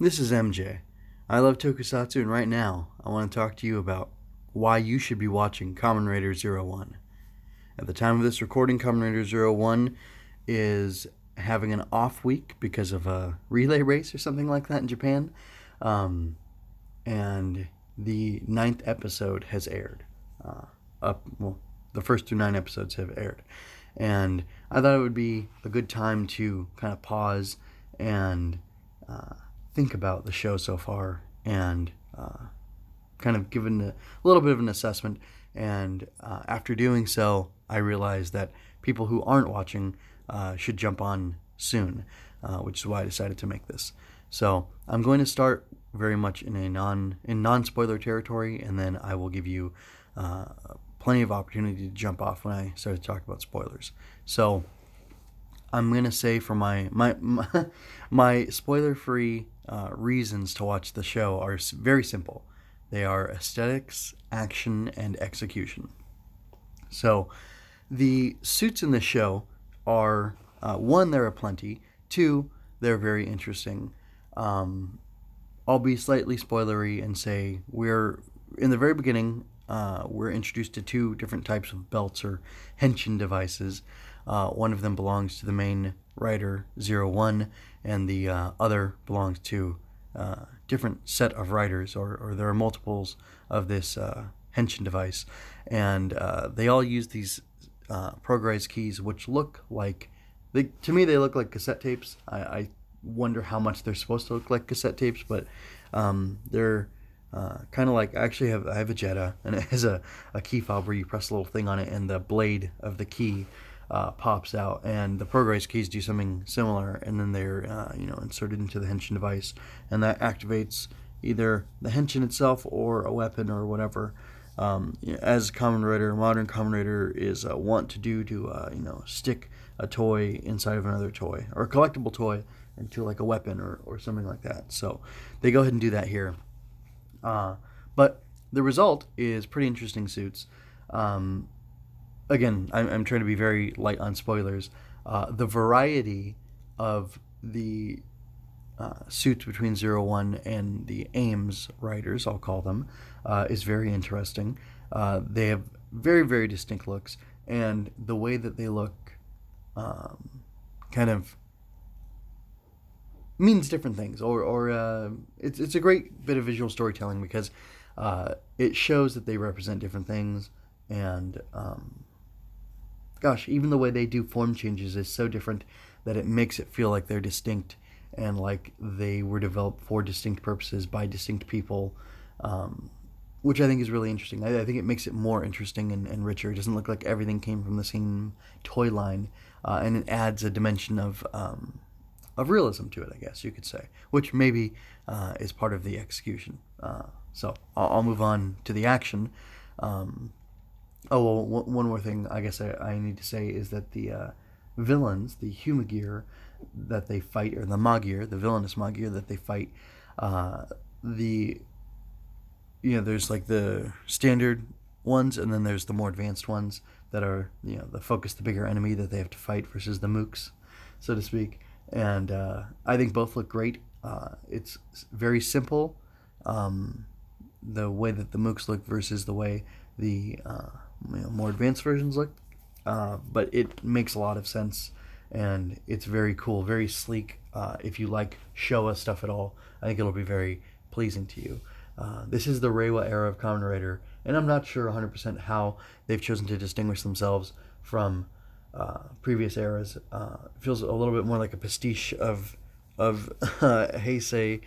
This is MJ. I love Tokusatsu, and right now I want to talk to you about why you should be watching Kamen Rider 01. At the time of this recording, Kamen Rider 01 is having an off week because of a relay race or something like that in Japan. Um, and the ninth episode has aired. Uh, up, well, the first two nine episodes have aired. And I thought it would be a good time to kind of pause and uh, think about the show so far and uh, kind of given a little bit of an assessment. And uh, after doing so, I realized that people who aren't watching uh, should jump on soon, uh, which is why I decided to make this. So I'm going to start very much in a non in non spoiler territory, and then I will give you uh, plenty of opportunity to jump off when I start to talk about spoilers. So I'm gonna say for my my my, my spoiler free uh, reasons to watch the show are very simple. They are aesthetics, action, and execution. So the suits in the show are uh, one, there are plenty. Two, they're very interesting. Um, I'll be slightly spoilery and say we're in the very beginning. Uh, we're introduced to two different types of belts or henshin devices. Uh, one of them belongs to the main Zero One, and the uh, other belongs to a uh, different set of riders, or, or there are multiples of this uh, henshin device, and uh, they all use these uh, progrise keys, which look like they to me they look like cassette tapes. I, I wonder how much they're supposed to look like cassette tapes, but um, they're uh, kind of like I actually have I have a Jetta and it has a, a key fob where you press a little thing on it and the blade of the key uh, pops out. And the progrise keys do something similar and then they're uh, you know inserted into the henshin device and that activates either the henshin itself or a weapon or whatever. Um, as Kamen Rider modern Kamen Rider is uh, want to do to uh, you know stick a toy inside of another toy or a collectible toy into like a weapon or, or something like that. So they go ahead and do that here. Uh, but the result is pretty interesting suits. Um, again, I'm, I'm trying to be very light on spoilers. Uh, the variety of the uh, suits between Zero One and the AIMS riders, I'll call them, uh, is very interesting. Uh, they have very, very distinct looks, and the way that they look um, kind of means different things, or, or uh, it's, it's a great bit of visual storytelling because uh, it shows that they represent different things, and um, gosh, even the way they do form changes is so different that it makes it feel like they're distinct and like they were developed for distinct purposes by distinct people, um, which I think is really interesting. I, I, think it makes it more interesting and, and, richer. It doesn't look like everything came from the same toy line, uh, and it adds a dimension of um, of realism to it, I guess you could say, which maybe uh, is part of the execution. Uh, so I'll, I'll, move on to the action. Um, Oh well, one more thing I guess I, I need to say is that the uh, villains, the Humagear that they fight, or the Magia, the villainous Magia that they fight, uh, the you know there's like the standard ones, and then there's the more advanced ones that are you know the focus, the bigger enemy that they have to fight versus the mooks, so to speak. And uh, I think both look great. Uh, it's very simple, um, the way that the mooks look versus the way the uh, you know, more advanced versions look. Uh, but it makes a lot of sense and it's very cool, very sleek. Uh, if you like Showa stuff at all, I think it'll be very pleasing to you. Uh, this is the Reiwa era of Kamen Rider, and I'm not sure 100% how they've chosen to distinguish themselves from uh, previous eras. Uh, it feels a little bit more like a pastiche of of Heisei,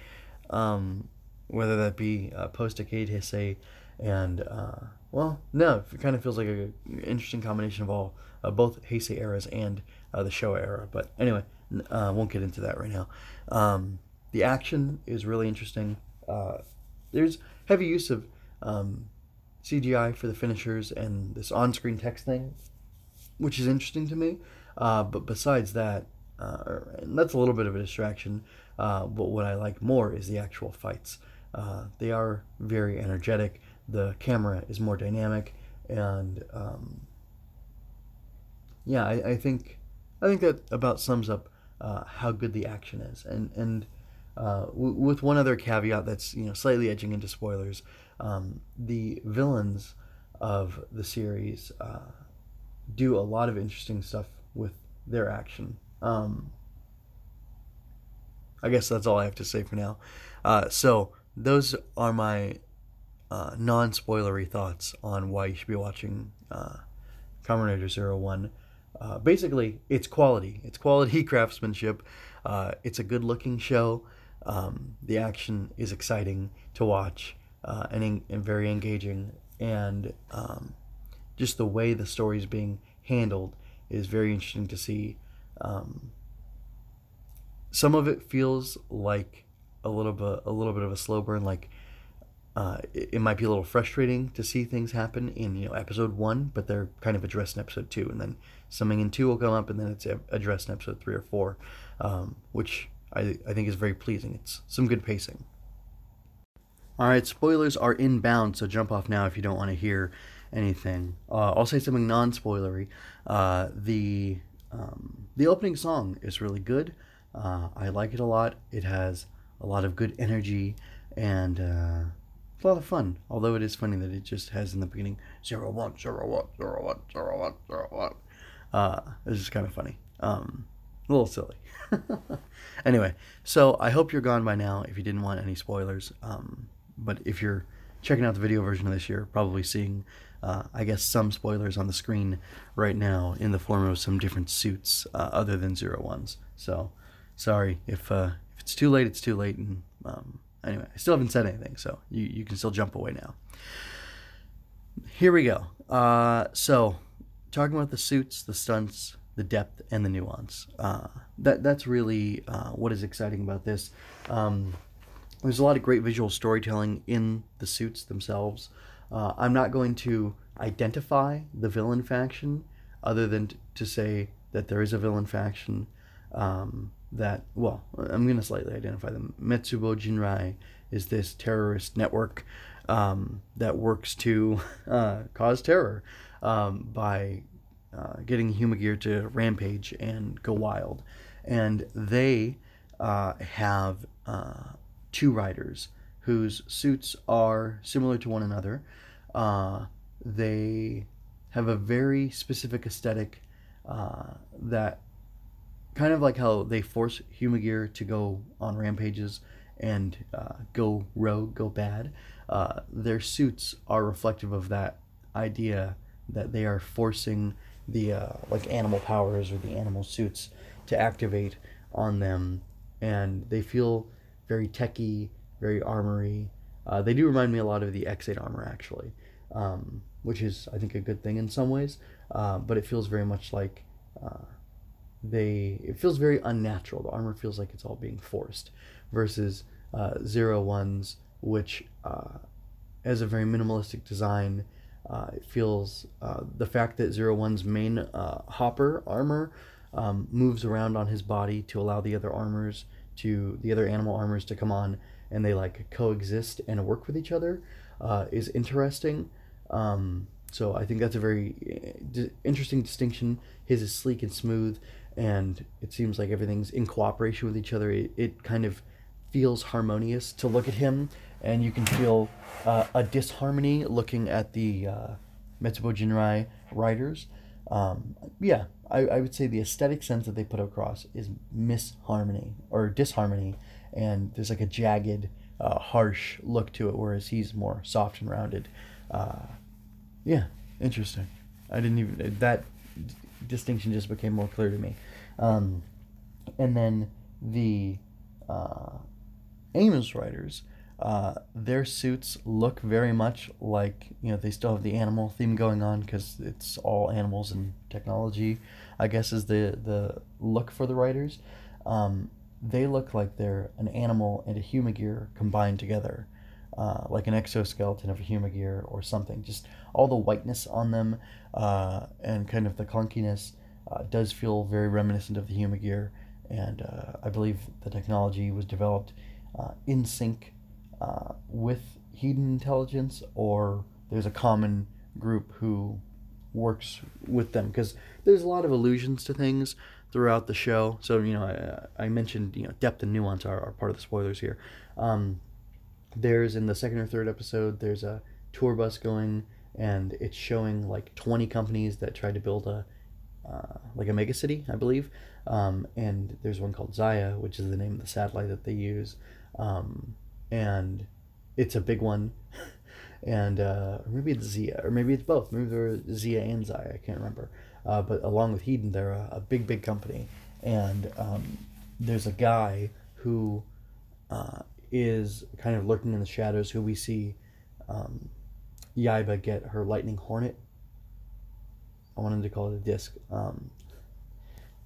um, whether that be uh, post-decade Heisei and well, no, it kind of feels like an interesting combination of all uh, both Heisei eras and uh, the Showa era. But anyway, uh, won't get into that right now. Um, the action is really interesting. Uh, there's heavy use of um, CGI for the finishers and this on-screen text thing, which is interesting to me. Uh, but besides that, uh, and that's a little bit of a distraction. but what I like more is the actual fights. they are very energetic the camera is more dynamic and um, yeah I, I, think I think that about sums up uh, how good the action is and and uh, w- with one other caveat that's you know slightly edging into spoilers. Um, the villains of the series uh, do a lot of interesting stuff with their action. Um, I guess that's all I have to say for now. Uh, so those are my uh, non-spoilery thoughts on why you should be watching uh, Kamen Rider Zero One. Uh, basically, it's quality. It's quality craftsmanship. Uh, it's a good-looking show. Um, the action is exciting to watch uh, and, and very engaging, and um, just the way the story is being handled is very interesting to see. Um, some of it feels like a little bit a little bit of a slow burn like uh, it, it, might be a little frustrating to see things happen in you know episode one, but they're kind of addressed in episode two, and then something in two will come up, and then it's addressed in episode three or four, um, which I I think is very pleasing. It's some good pacing. All right, spoilers are inbound, so jump off now if you don't want to hear anything. Uh, I'll say something non-spoilery. Uh, the um, the opening song is really good. Uh, I like it a lot. It has a lot of good energy and uh, it's a lot of fun. Although it is funny that it just has in the beginning zero one zero one zero one zero one zero one. Uh, it's just kind of funny. Um, a little silly. anyway, so I hope you're gone by now. If you didn't want any spoilers, um, but if you're checking out the video version of this, you're probably seeing, uh, I guess, some spoilers on the screen right now in the form of some different suits uh, other than zero ones. So, sorry if uh, if it's too late. It's too late, and um, Anyway, I still haven't said anything, so you, you can still jump away now. Here we go. Uh, so, talking about the suits, the stunts, the depth, and the nuance. Uh, that that's really uh, what is exciting about this. Um, there's a lot of great visual storytelling in the suits themselves. Uh, I'm not going to identify the villain faction, other than t- to say that there is a villain faction. Um, that, well, I'm going to slightly identify them. Metsubo Jinrai is this terrorist network um, that works to uh, cause terror um, by uh, getting Humagear to rampage and go wild. And they uh, have uh, two riders whose suits are similar to one another. Uh, they have a very specific aesthetic uh, that kind of like how they force Humagear to go on rampages and uh, go rogue, go bad. Uh, their suits are reflective of that idea that they are forcing the uh, like animal powers or the animal suits to activate on them, and they feel very techy, very armory. Uh, they do remind me a lot of the Ex-Aid armor actually, um, which is I think a good thing in some ways, uh, but it feels very much like uh, they it feels very unnatural. The armor feels like it's all being forced, versus uh, Zero Ones, which uh, has a very minimalistic design. Uh, it feels uh, the fact that Zero One's main uh, hopper armor um, moves around on his body to allow the other armors to the other animal armors to come on and they like coexist and work with each other uh, is interesting. Um, so I think that's a very eh, interesting distinction. His is sleek and smooth, and it seems like everything's in cooperation with each other. It, it kind of feels harmonious to look at him, and you can feel uh, a disharmony looking at the uh, Metsubo Jinrai riders. Um, yeah, I, I would say the aesthetic sense that they put across is misharmony or disharmony, and there's like a jagged, uh, harsh look to it, whereas he's more soft and rounded. Uh, yeah, interesting. I didn't even that distinction just became more clear to me. Um, and then the uh, AIMS riders, uh, their suits look very much like you know they still have the animal theme going on because it's all animals and technology. I guess is the the look for the riders. Um, they look like they're an animal and a Humagear combined together, uh, like an exoskeleton of a Humagear or something. Just all the whiteness on them uh, and kind of the clunkiness uh, does feel very reminiscent of the Humagear, and uh, I believe the technology was developed uh, in sync uh, with Hiden Intelligence, or there's a common group who works with them because there's a lot of allusions to things throughout the show. So you know, I, I mentioned you know depth and nuance are, are part of the spoilers here. Um, there's in the second or third episode, there's a tour bus going, and it's showing like 20 companies that tried to build a uh, like a mega city, I believe. Um, and there's one called ZAIA, which is the name of the satellite that they use. Um, and it's a big one. and uh, maybe it's Zia, or maybe it's both. Maybe they're Zia and ZAIA. I can't remember. Uh, but along with Hiden, they're a, a big, big company. And um, there's a guy who uh, is kind of lurking in the shadows, who we see um, Yaiba get her lightning hornet. I wanted to call it a disc. Um,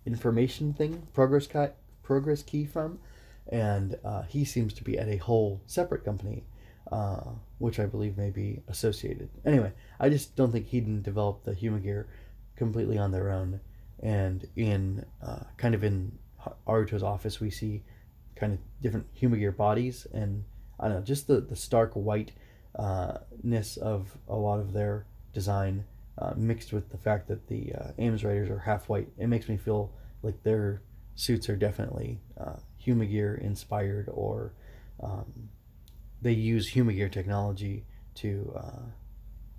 information thing, progrise key, progrise key from, and uh, he seems to be at a whole separate company, uh, which I believe may be associated. Anyway, I just don't think Hiden developed the Humagear completely on their own, and in uh, kind of in Aruto's office, we see kind of different Humagear bodies, and I don't know, just the the stark white ness of a lot of their design uh, mixed with the fact that the uh, AIMS Riders are half white, it makes me feel like their suits are definitely uh, Humagear inspired or um, they use Humagear technology to uh,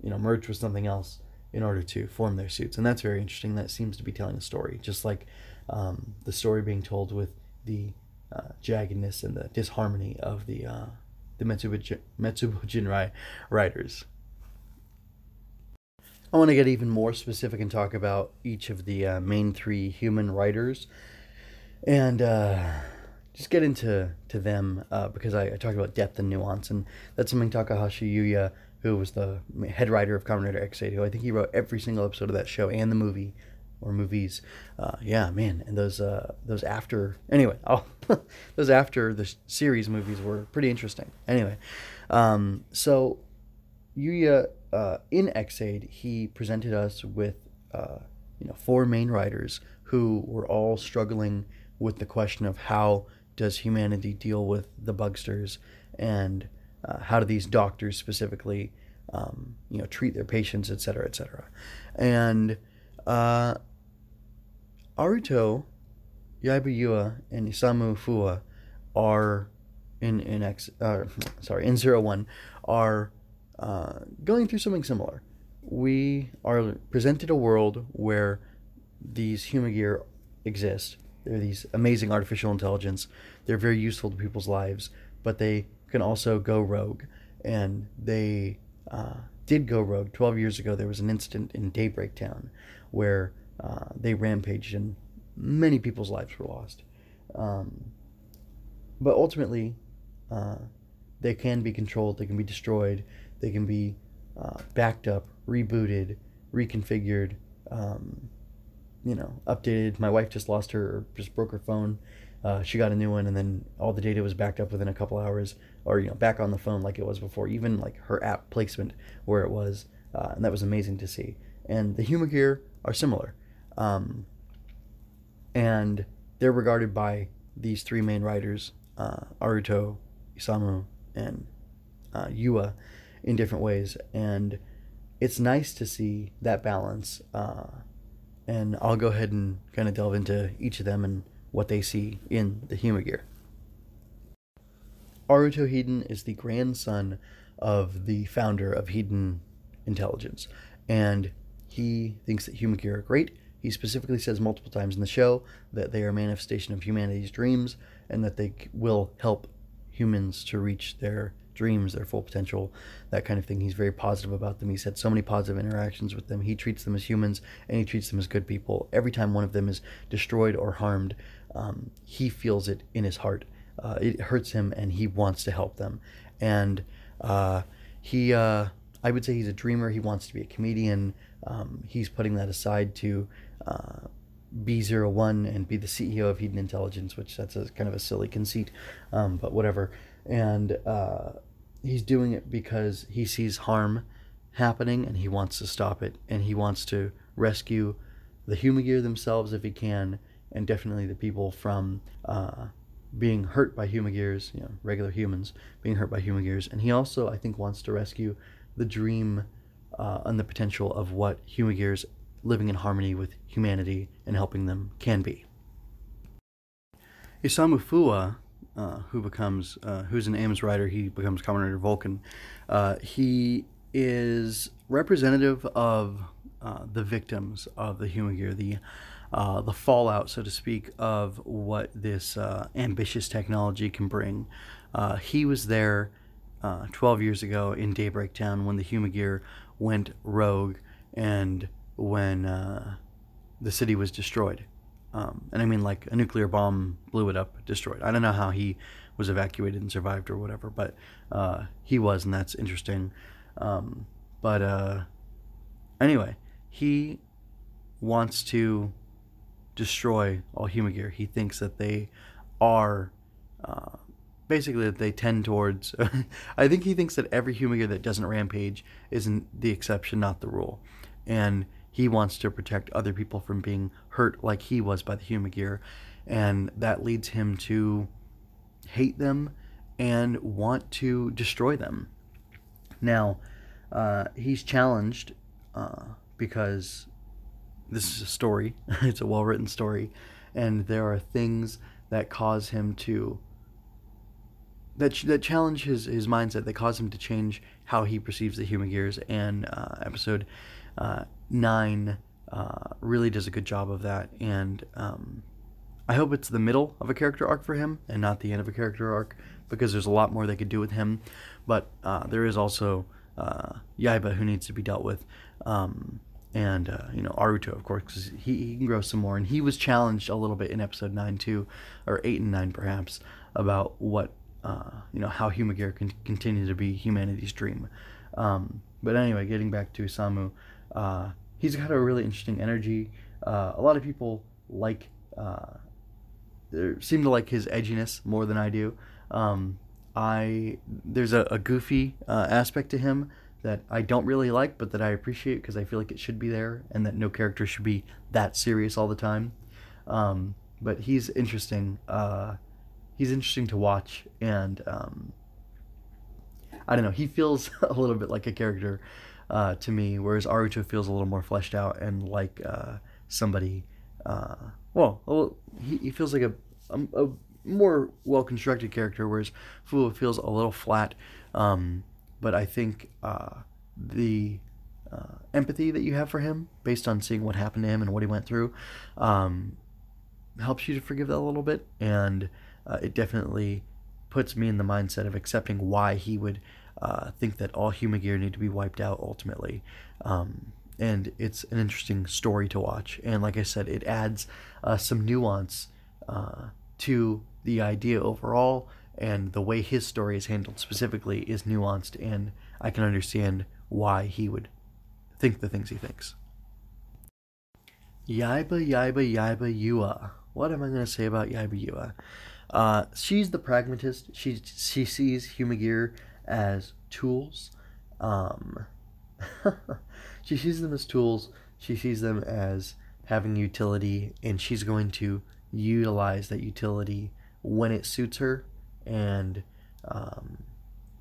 you know merge with something else in order to form their suits, and that's very interesting. That seems to be telling a story, just like um, the story being told with the uh, jaggedness and the disharmony of the uh, the Metsubo, Metsubo Jinrai riders. I want to get even more specific and talk about each of the uh, main three human riders, and uh, just get into to them uh, because I, I, talked about depth and nuance, and that's something Takahashi Yuya, who was the head writer of Kamen Rider Ex-Aid, who I think he wrote every single episode of that show and the movie or movies. Uh, yeah, man, and those uh, those after anyway, oh, those after the series movies were pretty interesting. Anyway, um, so Yuya uh, in Ex-Aid, he presented us with uh, you know four main riders who were all struggling with the question of how does humanity deal with the bugsters and uh, how do these doctors specifically um, you know treat their patients, et cetera, et cetera. And uh, Aruto, Yaiba Yua, and Isamu Fuwa are in in X uh, sorry in zero one are uh, going through something similar. We are presented a world where these Humagear exist. They're these amazing artificial intelligence. They're very useful to people's lives, but they can also go rogue. And they uh, did go rogue. 12 years ago, there was an incident in Daybreak Town where uh, they rampaged and many people's lives were lost. Um, but ultimately, uh, they can be controlled, they can be destroyed, they can be uh, backed up, rebooted, reconfigured, um, you know, updated. My wife just lost her, just broke her phone. Uh, she got a new one, and then all the data was backed up within a couple hours, or you know, back on the phone like it was before. Even like her app placement where it was, uh, and that was amazing to see. And the Humagear are similar, um, and they're regarded by these three main riders, uh, Aruto, Isamu, and uh, Yua, in different ways. And it's nice to see that balance. Uh, and I'll go ahead and kind of delve into each of them and what they see in the Humagear. Aruto Hiden is the grandson of the founder of Hiden Intelligence, and he thinks that Humagear are great. He specifically says multiple times in the show that they are a manifestation of humanity's dreams and that they will help humans to reach their dreams, their full potential, that kind of thing. He's very positive about them. He's had so many positive interactions with them. He treats them as humans and he treats them as good people. Every time one of them is destroyed or harmed, um, he feels it in his heart. Uh, it hurts him and he wants to help them. And uh, he, uh, I would say he's a dreamer. He wants to be a comedian. Um, he's putting that aside to uh, B01 and be the CEO of Hiden Intelligence, which that's a kind of a silly conceit, um, but whatever and uh, he's doing it because he sees harm happening and he wants to stop it and he wants to rescue the Humagear themselves if he can and definitely the people from uh, being hurt by Humagears, you know, regular humans being hurt by Humagears. And he also, I think, wants to rescue the dream uh, and the potential of what Humagears living in harmony with humanity and helping them can be. Isamu Fua, uh, who becomes uh, who's an AIMS rider, he becomes Kamen Rider Vulcan. Uh, he is representative of uh, the victims of the human gear, the uh, the fallout, so to speak, of what this uh, ambitious technology can bring. He was there uh, 12 years ago in Daybreak Town when the human gear went rogue and when uh, the city was destroyed. Um, and I mean, like a nuclear bomb blew it up, destroyed. I don't know how he was evacuated and survived or whatever, but he was, and that's interesting. Um, but anyway, he wants to destroy all human gear. He thinks that they are uh, basically that they tend towards. I think he thinks that every human gear that doesn't rampage isn't the exception, not the rule, and he wants to protect other people from being hurt like he was by the human gear, and that leads him to hate them and want to destroy them. Now, uh, he's challenged uh, because this is a story. it's a well written story, and there are things that cause him to that that challenge his his mindset that cause him to change how he perceives the human gears. And uh, episode uh, nine uh, really does a good job of that. And um, I hope it's the middle of a character arc for him and not the end of a character arc because there's a lot more they could do with him. But uh, there is also uh, Yaiba who needs to be dealt with. Um, and uh, you know Aruto, of course, because he, he can grow some more. And he was challenged a little bit in episode nine too, or eight and nine perhaps, about what uh, you know how Humagear can continue to be humanity's dream. Um, but anyway, getting back to Samu, uh, he's got a really interesting energy. Uh, a lot of people like uh, seem to like his edginess more than I do. Um, I there's a, a goofy uh, aspect to him that I don't really like, but that I appreciate because I feel like it should be there, and that no character should be that serious all the time. Um, but he's interesting. Uh, he's interesting to watch, and um, I don't know. He feels a little bit like a character uh, to me, whereas Aruto feels a little more fleshed out and like uh, somebody. Uh, well, he, he feels like a, a, a more well constructed character, whereas Fuwa feels a little flat. Um, but I think uh, the uh, empathy that you have for him, based on seeing what happened to him and what he went through, um, helps you to forgive that a little bit, and uh, it definitely puts me in the mindset of accepting why he would uh, think that all human gear need to be wiped out ultimately. Um, and it's an interesting story to watch. And like I said, it adds uh, some nuance uh, to the idea overall and the way his story is handled specifically is nuanced and I can understand why he would think the things he thinks. Yaiba Yaiba Yaiba Yua. What am I going to say about Yaiba Yua? Uh, she's the pragmatist. She she sees gear as tools. Um, she sees them as tools. She sees them as having utility, and she's going to utilize that utility when it suits her and um,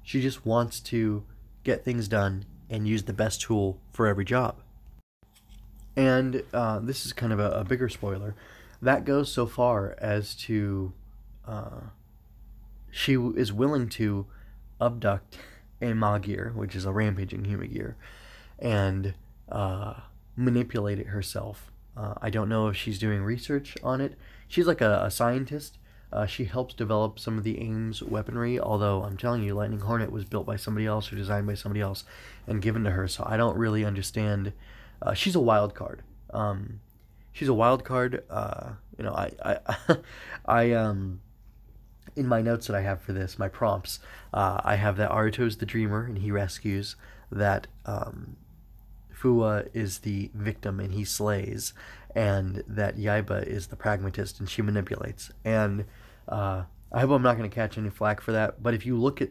she just wants to get things done and use the best tool for every job. And uh, this is kind of a, a, bigger spoiler. That goes so far as to uh, she is willing to abduct a Magia, which is a rampaging gear, and uh, manipulate it herself. Uh, I don't know if she's doing research on it. She's like a, a scientist, uh, she helps develop some of the AIMS weaponry, although I'm telling you, Lightning Hornet was built by somebody else or designed by somebody else and given to her, so I don't really understand. Uh, she's a wild card. Um, she's a wild card. Uh, you know, I, I, I, um, in my notes that I have for this, my prompts, uh, I have that Aruto's the dreamer and he rescues, that um, Fuwa is the victim and he slays, and that Yaiba is the pragmatist and she manipulates. And uh, I hope I'm not going to catch any flack for that, but if you look at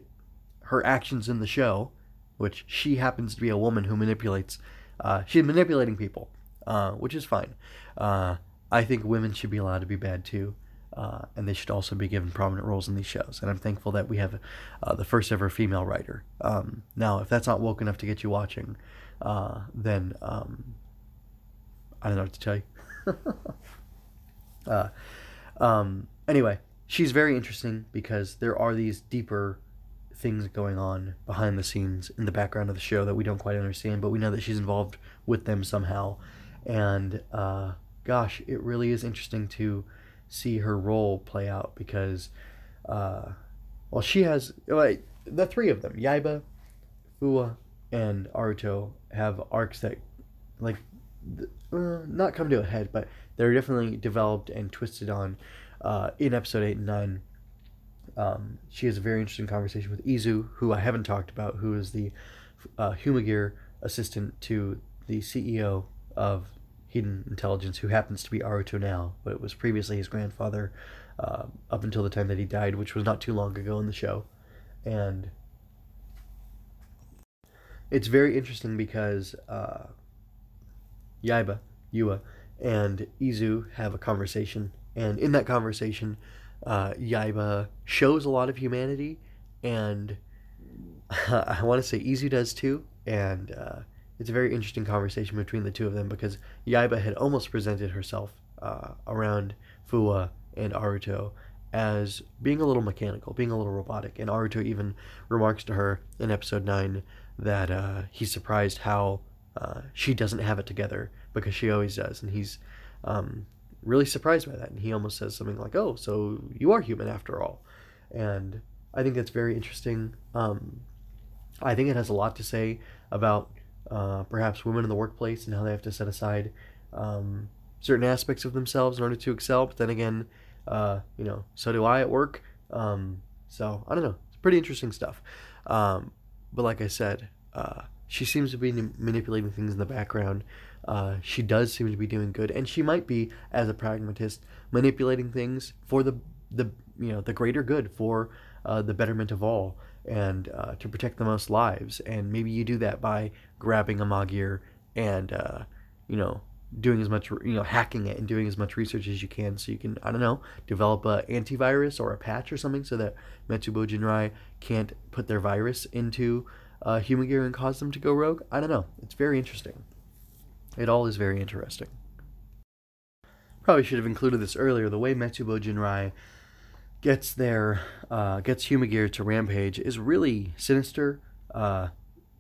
her actions in the show, which she happens to be a woman who manipulates, uh, she's manipulating people, uh, which is fine. Uh, I think women should be allowed to be bad too. Uh, and they should also be given prominent roles in these shows. And I'm thankful that we have uh, the first ever female rider. Um, now, if that's not woke enough to get you watching, then um, I don't know what to tell you. um, anyway, she's very interesting because there are these deeper things going on behind the scenes in the background of the show that we don't quite understand, but we know that she's involved with them somehow. And uh, gosh, it really is interesting to see her role play out because, uh, well, she has like the three of them, Yaiba, Fuwa, and Aruto, have arcs that, like, uh, not come to a head, but they're definitely developed and twisted on uh, in episode eight and nine. Um, she has a very interesting conversation with Izu, who I haven't talked about, who is the uh, Humagear assistant to the CEO of Hiden Intelligence, who happens to be Aruto now, but it was previously his grandfather uh, up until the time that he died, which was not too long ago in the show. And it's very interesting because uh, Yaiba, Yua, and Izu have a conversation, and in that conversation, uh, Yaiba shows a lot of humanity, and I want to say Izu does too, and uh, it's a very interesting conversation between the two of them because Yaiba had almost presented herself uh, around Fuwa and Aruto as being a little mechanical, being a little robotic, and Aruto even remarks to her in episode 9 that uh, he's surprised how uh, she doesn't have it together because she always does, and he's um, really surprised by that. And he almost says something like, "Oh, so you are human after all," and I think that's very interesting. Um, I think it has a lot to say about uh, perhaps women in the workplace and how they have to set aside um, certain aspects of themselves in order to excel. But then again, uh, you know, so do I at work. Um, so I don't know. It's pretty interesting stuff. Um, but like I said, uh, she seems to be manipulating things in the background. Uh, she does seem to be doing good, and she might be, as a pragmatist, manipulating things for the the you know the greater good, for uh, the betterment of all, and uh, to protect the most lives. And maybe you do that by grabbing a Magia and uh, you know doing as much you know hacking it and doing as much research as you can so you can i don't know develop a antivirus or a patch or something so that metsubo jinrai can't put their virus into uh, Humagear and cause them to go rogue? I don't know. It's very interesting. It all is very interesting. Probably should have included this earlier. The way Metsubo Jinrai gets their uh, gets Humagear to rampage is really sinister. Uh,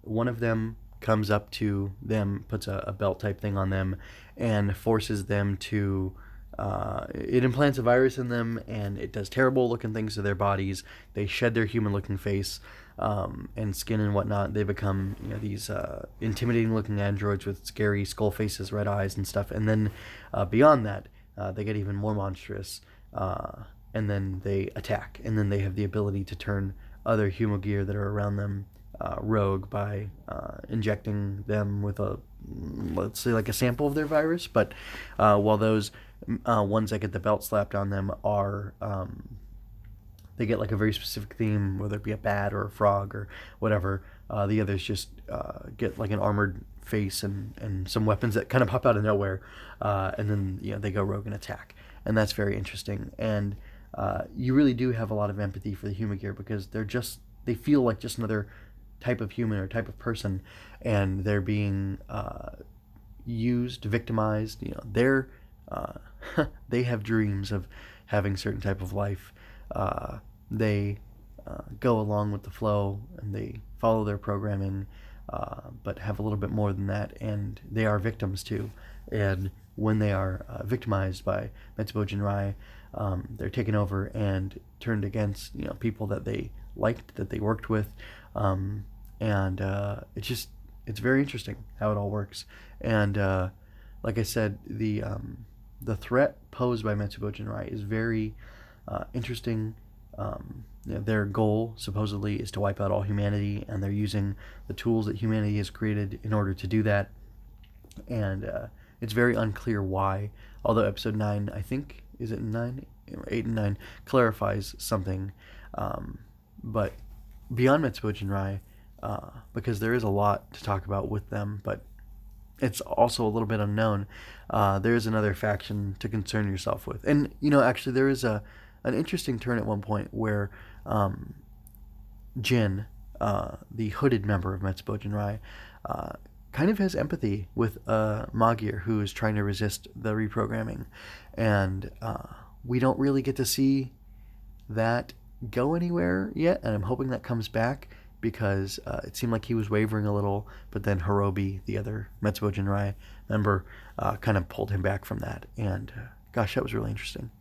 one of them comes up to them, puts a, a, belt type thing on them, and forces them to. Uh, it implants a virus in them, and it does terrible looking things to their bodies. They shed their human looking face um, and skin and whatnot, they become you know these uh, intimidating looking androids with scary skull faces, red eyes, and stuff. And then uh, beyond that, uh, they get even more monstrous, uh, and then they attack, and then they have the ability to turn other Humagear that are around them uh, rogue by uh, injecting them with a let's say like a sample of their virus. But while those ones that get the belt slapped on them are um, they get like a very specific theme, whether it be a bat or a frog or whatever. Uh, the others just uh, get like an armored face and, and some weapons that kind of pop out of nowhere, uh, and then you know they go rogue and attack, and that's very interesting. And uh, you really do have a lot of empathy for the human gear because they're just they feel like just another type of human or type of person, and they're being uh, used, victimized. You know, they're uh, they have dreams of having certain type of life. Uh, they uh, go along with the flow and they follow their programming, uh, but have a little bit more than that, and they are victims too. And when they are victimized by Metsubo Jinrai, um, they're taken over and turned against you know people that they liked, that they worked with, um, and uh, it's just it's very interesting how it all works. And uh, like I said, the um, the threat posed by Metsubo Jinrai is very uh, interesting um, their goal supposedly is to wipe out all humanity, and they're using the tools that humanity has created in order to do that. And uh, it's very unclear why. Although episode nine, I think, is it nine eight and nine, clarifies something. Um, but beyond Metsubo Jinrai, uh, because there is a lot to talk about with them, but it's also a little bit unknown. Uh, there is another faction to concern yourself with, and you know, actually, there is a an interesting turn at one point where um, Jin, uh, the hooded member of Metsubo Jinrai, uh, kind of has empathy with uh, Magia, who is trying to resist the reprogramming. And uh, we don't really get to see that go anywhere yet, and I'm hoping that comes back because uh, it seemed like he was wavering a little, but then Horobi, the other Metsubo Jinrai member, uh, kind of pulled him back from that. And uh, gosh, that was really interesting.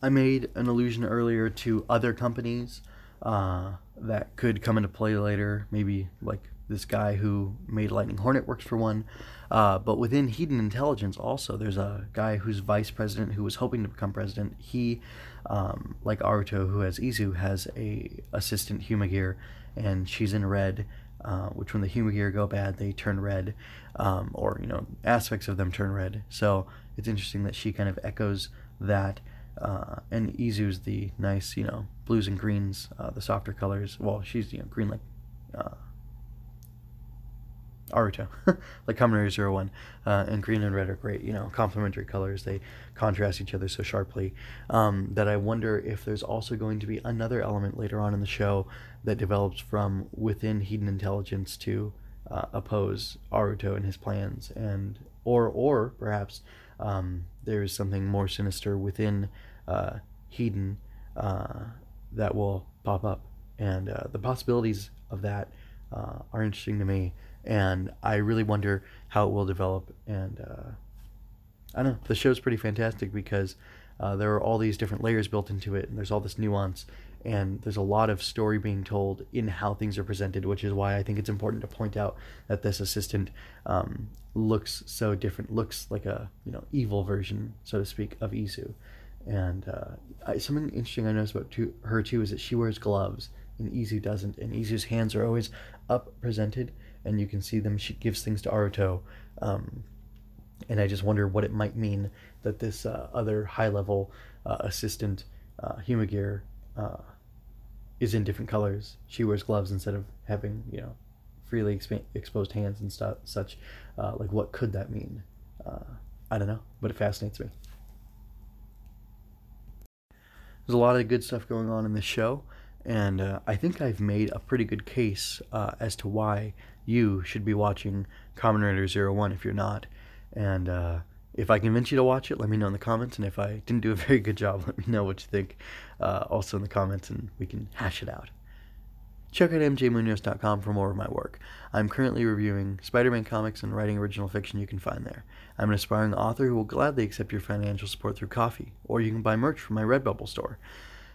I made an allusion earlier to other companies uh, that could come into play later, maybe like this guy who made Lightning Hornet works for one. Uh, but within Hiden Intelligence, also, there's a guy who's vice president who was hoping to become president. He, um, like Aruto, who has Izu, has a assistant Humagear, and she's in red. Uh, which, when the Humagear go bad, they turn red, um, or you know, aspects of them turn red. So it's interesting that she kind of echoes that. Uh, and Izu's the nice, you know, blues and greens, uh, the softer colors. Well, she's you know green like uh, Aruto, like Kamen Rider Zero One, uh, and green and red are great. You know, complementary colors. They contrast each other so sharply um, that I wonder if there's also going to be another element later on in the show that develops from within Hiden Intelligence to uh, oppose Aruto and his plans, and or or perhaps um, there is something more sinister within uh, uh, that will pop up, and uh, the possibilities of that uh, are interesting to me and I really wonder how it will develop. And uh, I don't know, the show's pretty fantastic because uh, there are all these different layers built into it, and there's all this nuance, and there's a lot of story being told in how things are presented, which is why I think it's important to point out that this assistant um, looks so different, looks like a you know evil version, so to speak, of Izu. And uh, I, something interesting I noticed about her too is that she wears gloves and Izu doesn't, and Izu's hands are always up presented and you can see them. She gives things to Aruto, um, and I just wonder what it might mean that this uh, other high level uh, assistant, uh, Humagear, uh, is in different colors. She wears gloves instead of having you know freely exp- exposed hands and stuff such. Uh, like what could that mean? Uh, I don't know, but it fascinates me. There's a lot of good stuff going on in this show and uh, I think I've made a pretty good case uh, as to why you should be watching Kamen Rider Zero One if you're not. And uh, if I convince you to watch it, let me know in the comments. And if I didn't do a very good job, let me know what you think uh, also in the comments, and we can hash it out. Check out mjmunoz.com for more of my work. I'm currently reviewing Spider Man comics and writing original fiction you can find there. I'm an aspiring author who will gladly accept your financial support through Ko-fi, or you can buy merch from my Redbubble store.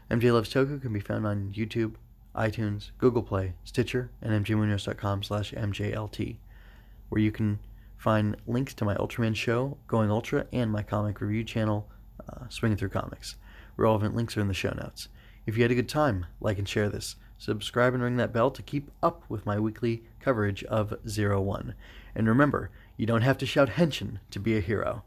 MJ Loves Toku can be found on YouTube, iTunes, Google Play, Stitcher, and mjmunoz.com slash mjlt, where you can find links to my Ultraman show, Going Ultra, and my comic review channel, uh, Swinging Through Comics. Relevant links are in the show notes. If you had a good time, like and share this. Subscribe and ring that bell to keep up with my weekly coverage of Zero One. And remember, you don't have to shout Henshin to be a hero.